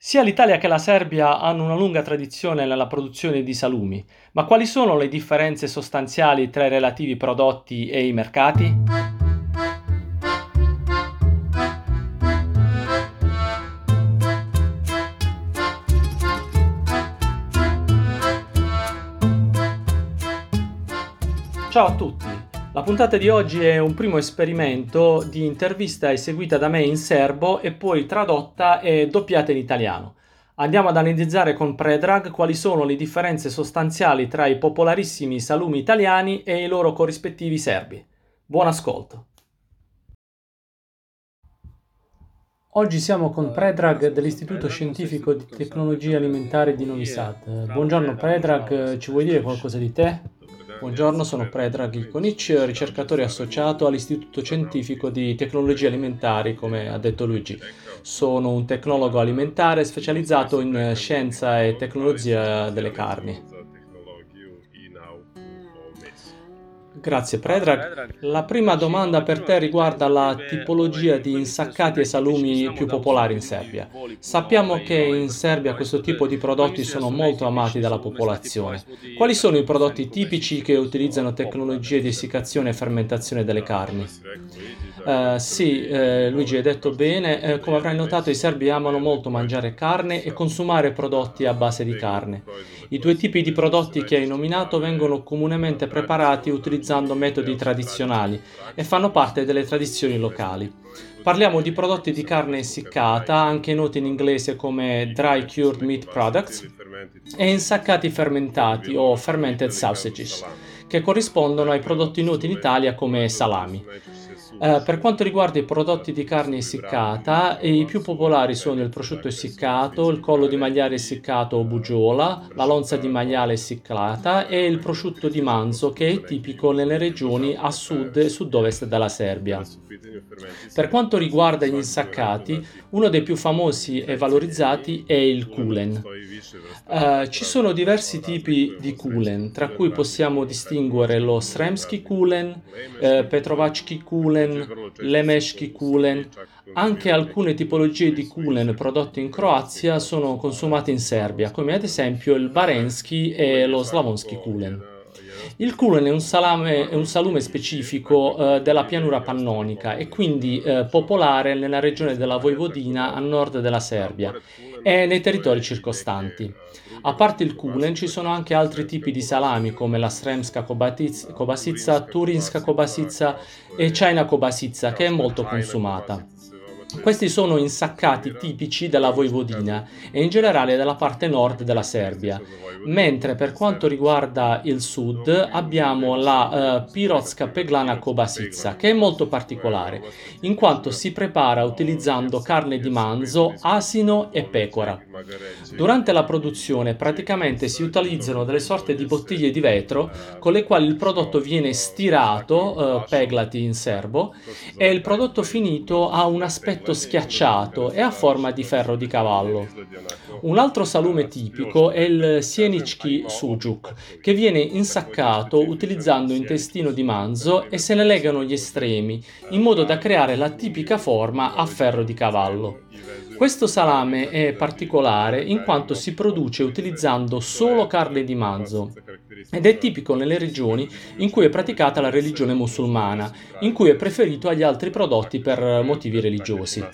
Sia l'Italia che la Serbia hanno una lunga tradizione nella produzione di salumi, ma quali sono le differenze sostanziali tra i relativi prodotti e i mercati? Ciao a tutti! La puntata di oggi è un primo esperimento di intervista eseguita da me in serbo e poi tradotta e doppiata in italiano. Andiamo ad analizzare con Predrag quali sono le differenze sostanziali tra i popolarissimi salumi italiani e i loro corrispettivi serbi. Buon ascolto! Oggi siamo con Predrag dell'Istituto Scientifico di Tecnologie Alimentari di Novi Sad. Buongiorno Predrag, ci vuoi dire qualcosa di te? Buongiorno, sono Predrag Ilkonic, ricercatore associato all'Istituto Scientifico di Tecnologie Alimentari, come ha detto Luigi. Sono un tecnologo alimentare specializzato in scienza e tecnologia delle carni. Grazie Predrag. La prima domanda per te riguarda la tipologia di insaccati e salumi più popolari in Serbia. Sappiamo che in Serbia questo tipo di prodotti sono molto amati dalla popolazione. Quali sono i prodotti tipici che utilizzano tecnologie di essiccazione e fermentazione delle carni? Uh, sì, eh, Luigi, hai detto bene. Eh, come avrai notato, i serbi amano molto mangiare carne e consumare prodotti a base di carne. I due tipi di prodotti che hai nominato vengono comunemente preparati utilizzando metodi tradizionali e fanno parte delle tradizioni locali. Parliamo di prodotti di carne essiccata, anche noti in inglese come dry cured meat products, e insaccati fermentati o fermented sausages, che corrispondono ai prodotti noti in Italia come salami. Eh, per quanto riguarda i prodotti di carne essiccata, i più popolari sono il prosciutto essiccato, il collo di maiale essiccato o bugiola, la lonza di maiale essiccata e il prosciutto di manzo che è tipico nelle regioni a sud e sud-ovest della Serbia. Per quanto riguarda gli insaccati, uno dei più famosi e valorizzati è il kulen. Uh, ci sono diversi tipi di kulen, tra cui possiamo distinguere lo sremski kulen, eh, petrovacki kulen, lemeshki kulen. Anche alcune tipologie di kulen prodotti in Croazia sono consumate in Serbia, come ad esempio il barenski e lo slavonski kulen. Il kulen è un, salame, è un salume specifico eh, della pianura pannonica e quindi eh, popolare nella regione della Vojvodina a nord della Serbia e nei territori circostanti. A parte il kulen ci sono anche altri tipi di salami come la sremska kobasica, turinska kobasica e china kobasica che è molto consumata. Questi sono insaccati tipici della Vojvodina e in generale della parte nord della Serbia, mentre per quanto riguarda il sud abbiamo la uh, Pirotska Peglana Kobasica, che è molto particolare, in quanto si prepara utilizzando carne di manzo, asino e pecora. Durante la produzione praticamente si utilizzano delle sorte di bottiglie di vetro con le quali il prodotto viene stirato, uh, peglati in serbo, e il prodotto finito ha un aspetto aspetto schiacciato e a forma di ferro di cavallo. Un altro salume tipico è il Sienichki Sujuk, che viene insaccato utilizzando intestino di manzo e se ne legano gli estremi, in modo da creare la tipica forma a ferro di cavallo. Questo salame è particolare in quanto si produce utilizzando solo carne di manzo ed è tipico nelle regioni in cui è praticata la religione musulmana, in cui è preferito agli altri prodotti per motivi religiosi.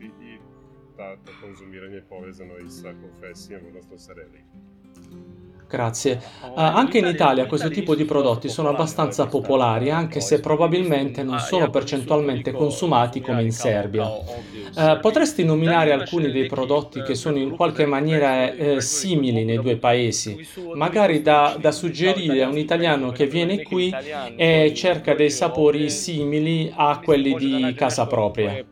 i ta, to konzumiranje povezano i sa konfesijom, odnosno. Grazie. Uh, anche in Italia questo tipo di prodotti sono abbastanza popolari, anche se probabilmente non sono percentualmente consumati come in Serbia. Uh, potresti nominare alcuni dei prodotti che sono in qualche maniera eh, simili nei due paesi, magari da, da suggerire a un italiano che viene qui e cerca dei sapori simili a quelli di casa propria?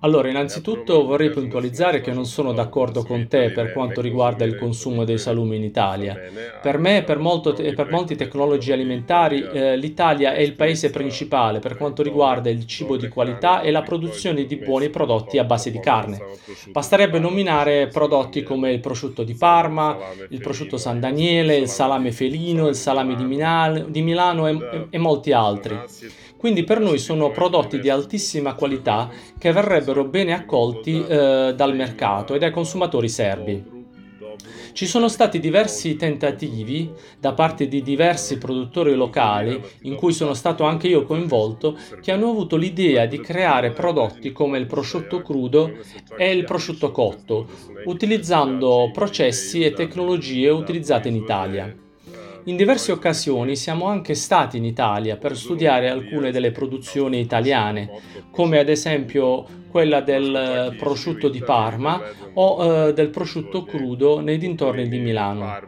Allora, innanzitutto vorrei puntualizzare che non sono d'accordo con te per quanto riguarda il consumo dei salumi in Italia. Per me e per, te- per, molti tecnologi alimentari eh, l'Italia è il paese principale per quanto riguarda il cibo di qualità e la produzione di buoni prodotti a base di carne. Basterebbe nominare prodotti come il prosciutto di Parma, il prosciutto San Daniele, il salame felino, il salame di, Minal- di Milano e, e molti altri Quindi per noi sono prodotti di altissima qualità che verrebbero bene accolti eh, dal mercato e dai consumatori serbi. Ci sono stati diversi tentativi da parte di diversi produttori locali, in cui sono stato anche io coinvolto, che hanno avuto l'idea di creare prodotti come il prosciutto crudo e il prosciutto cotto, utilizzando processi e tecnologie utilizzate in Italia. In diverse occasioni siamo anche stati in Italia per studiare alcune delle produzioni italiane, come ad esempio quella del prosciutto di Parma o eh, del prosciutto crudo nei dintorni di Milano.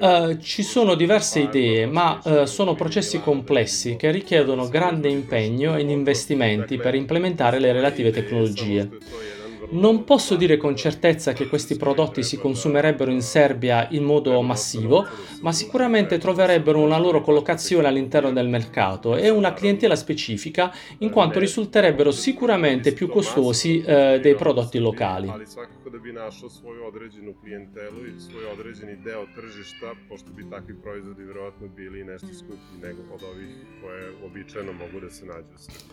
Eh, ci sono diverse idee, ma eh, sono processi complessi che richiedono grande impegno ed investimenti per implementare le relative tecnologie. Non posso dire con certezza che questi prodotti si consumerebbero in Serbia in modo massivo, ma sicuramente troverebbero una loro collocazione all'interno del mercato e una clientela specifica, in quanto risulterebbero sicuramente più costosi eh, dei prodotti locali.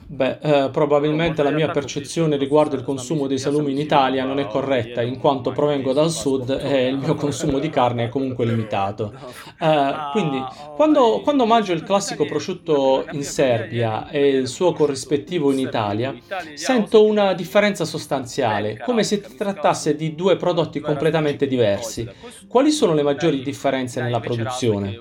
Beh, eh, probabilmente la mia percezione riguardo il consumo dei salumi in Italia non è corretta, in quanto provengo dal sud e il mio consumo di carne è comunque limitato. Eh, quindi, quando, quando mangio il classico prosciutto in Serbia e il suo corrispettivo in Italia, sento una differenza sostanziale, come se si trattasse di due prodotti completamente diversi. Quali sono le maggiori differenze nella produzione?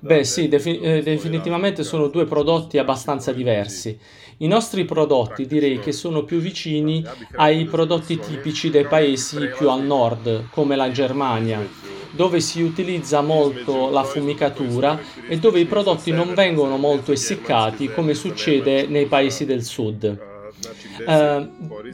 Beh sì, defi- eh, definitivamente sono due prodotti abbastanza diversi. I nostri prodotti direi che sono più vicini ai prodotti tipici dei paesi più al nord, come la Germania, dove si utilizza molto la fumicatura e dove i prodotti non vengono molto essiccati come succede nei paesi del sud. Uh,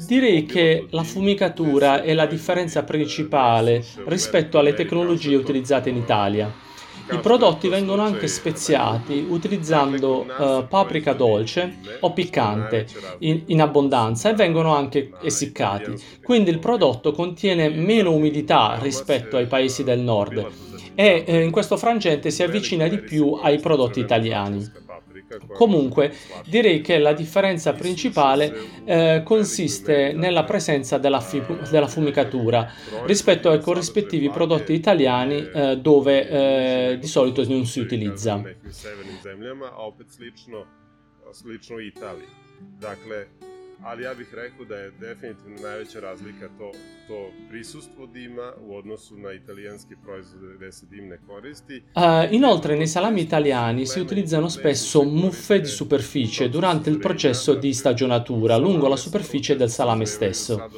direi che la fumicatura è la differenza principale rispetto alle tecnologie utilizzate in Italia. I prodotti vengono anche speziati utilizzando uh, paprika dolce o piccante in, in, abbondanza e vengono anche essiccati. Quindi il prodotto contiene meno umidità rispetto ai paesi del nord e eh, in questo frangente si avvicina di più ai prodotti italiani. Comunque, direi che la differenza principale eh, consiste nella presenza della, fi- della, fumicatura rispetto ai corrispettivi prodotti italiani eh, dove eh, di solito non si utilizza. Ali ja bih rekao da je definitivno najveća razlika to, to prisustvo dima u odnosu na italijanski proizvode gde se dim ne koristi. Uh, inoltre nei salami italiani si utilizzano spesso muffe di superficie durante il processo di stagionatura lungo la superficie del salame stesso.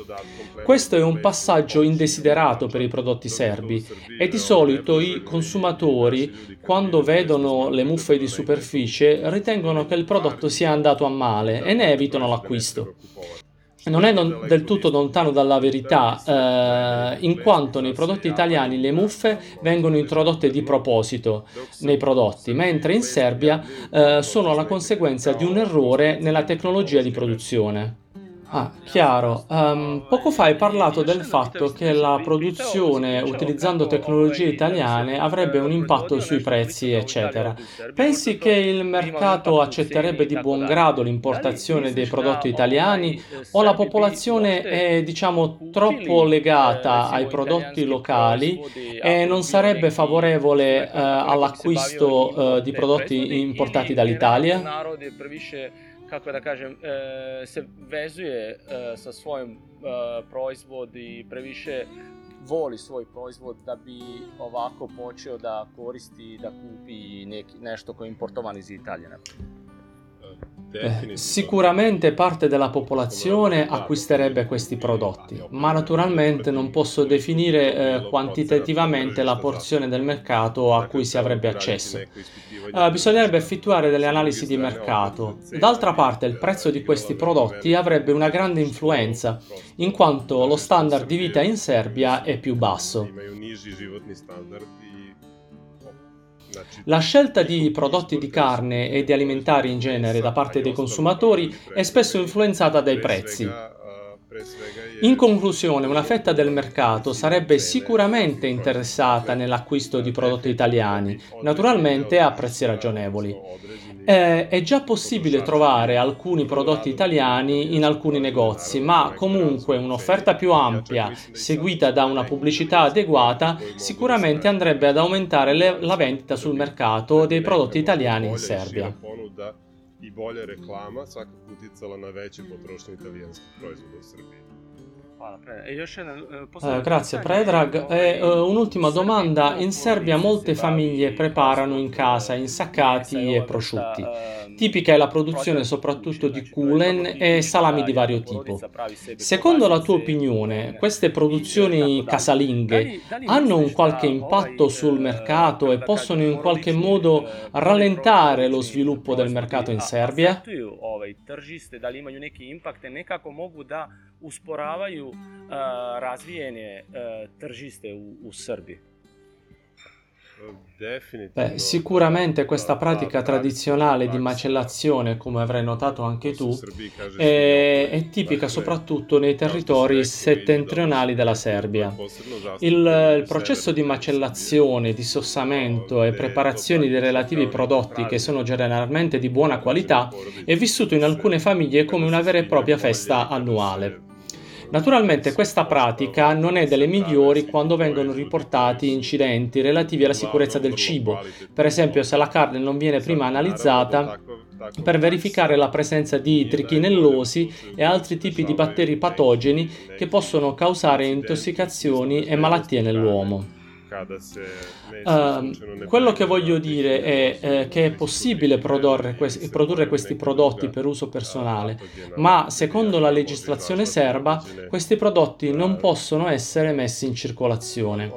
Questo è un passaggio indesiderato per i prodotti serbi e di solito i consumatori, quando vedono le muffe di superficie, ritengono che il prodotto sia andato a male e ne evitano l'acquisto. Non è non, del tutto lontano dalla verità, eh, in quanto nei prodotti italiani le muffe vengono introdotte di proposito nei prodotti, mentre in Serbia eh, sono la conseguenza di un errore nella tecnologia di produzione. Ah, chiaro. Um, poco fa hai parlato del fatto che la produzione utilizzando tecnologie italiane avrebbe un impatto sui prezzi, eccetera. Pensi che il mercato accetterebbe di buon grado l'importazione dei prodotti italiani o la popolazione è, diciamo, troppo legata ai prodotti locali e non sarebbe favorevole uh, all'acquisto uh, di prodotti importati dall'Italia? Kako da kažem, e, se vezuje e, sa svojim e, proizvod i previše voli svoj proizvod da bi ovako počeo da koristi, da kupi neki, nešto koje je importovan iz Italije. Eh, sicuramente parte della popolazione acquisterebbe questi prodotti, ma naturalmente non posso definire eh, quantitativamente la porzione del mercato a cui si avrebbe accesso. Eh, bisognerebbe effettuare delle analisi di mercato. D'altra parte il prezzo di questi prodotti avrebbe una grande influenza, in quanto lo standard di vita in Serbia è più basso. La scelta di prodotti di carne e di alimentari in genere da parte dei consumatori è spesso influenzata dai prezzi. In conclusione, una fetta del mercato sarebbe sicuramente interessata nell'acquisto di prodotti italiani, naturalmente a prezzi ragionevoli. Eh, è già possibile trovare alcuni prodotti italiani in alcuni negozi, ma comunque un'offerta più ampia, seguita da una pubblicità adeguata, sicuramente andrebbe ad aumentare le- la vendita sul mercato dei prodotti italiani in Serbia. i bolja reklama svakako uticala na veću potrošnju italijanskih proizvoda u Srbiji. Eh, grazie Predrag. E uh, un'ultima domanda. In Serbia molte famiglie preparano in casa insaccati e prosciutti. Tipica è la produzione soprattutto di kulen e salami di vario tipo. Secondo la tua opinione, queste produzioni casalinghe hanno un qualche impatto sul mercato e possono in qualche modo rallentare lo sviluppo del mercato in Serbia? usporavaju razvijene tržište u, u Srbiji. Beh, sicuramente questa pratica tradizionale di macellazione, come avrai notato anche tu, è, è tipica soprattutto nei territori settentrionali della Serbia. Il, il processo di macellazione, dissossamento e preparazione dei relativi prodotti, che sono generalmente di buona qualità, è vissuto in alcune famiglie come una vera e propria festa annuale. Naturalmente questa pratica non è delle migliori quando vengono riportati incidenti relativi alla sicurezza del cibo, per esempio se la carne non viene prima analizzata per verificare la presenza di trichinellosi e altri tipi di batteri patogeni che possono causare intossicazioni e malattie nell'uomo. Uh, quello che voglio dire è eh, che è possibile produrre, questi, produrre questi prodotti per uso personale, ma secondo la legislazione serba questi prodotti non possono essere messi in circolazione.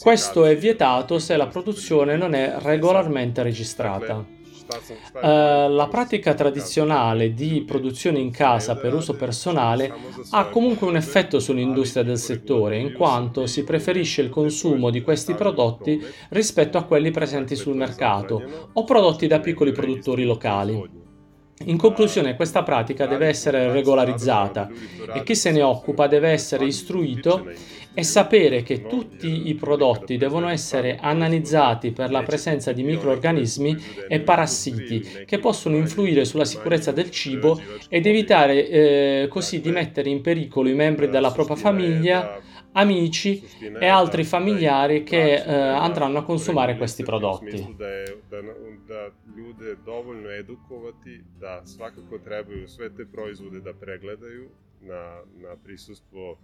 Questo è vietato se la produzione non è regolarmente registrata. Uh, la pratica tradizionale di produzione in casa per uso personale ha comunque un effetto sull'industria del settore, in quanto si preferisce il consumo di questi prodotti rispetto a quelli presenti sul mercato o prodotti da piccoli produttori locali. In conclusione, questa pratica deve essere regolarizzata e chi se ne occupa deve essere istruito e sapere che tutti i prodotti devono essere analizzati per la presenza di microorganismi e parassiti che possono influire sulla sicurezza del cibo ed evitare eh, così di mettere in pericolo i membri della propria famiglia, amici e altri familiari che eh, andranno a consumare questi prodotti. na, na prisustvo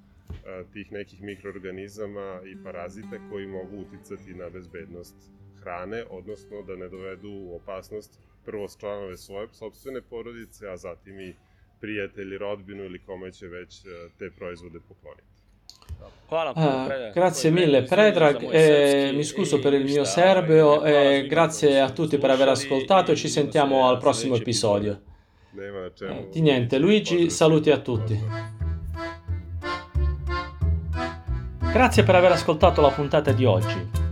tih nekih mikroorganizama i parazita koji mogu uticati na bezbednost hrane, odnosno da ne dovedu u opasnost prvo članove svoje sobstvene porodice, a zatim i prijatelji, rodbinu ili kome će već te proizvode pokloniti. Uh, grazie mille Predrag, eh, mi scuso per il mio serbio e grazie a tutti per aver ascoltato e ci sentiamo al prossimo episodio. Eh, di niente, Luigi, saluti a tutti. Grazie per aver ascoltato la puntata di oggi.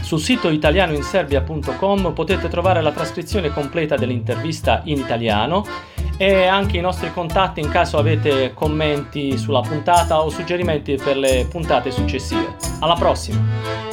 Sul sito italianoinserbia.com potete trovare la trascrizione completa dell'intervista in italiano e anche i nostri contatti in caso avete commenti sulla puntata o suggerimenti per le puntate successive. Alla prossima!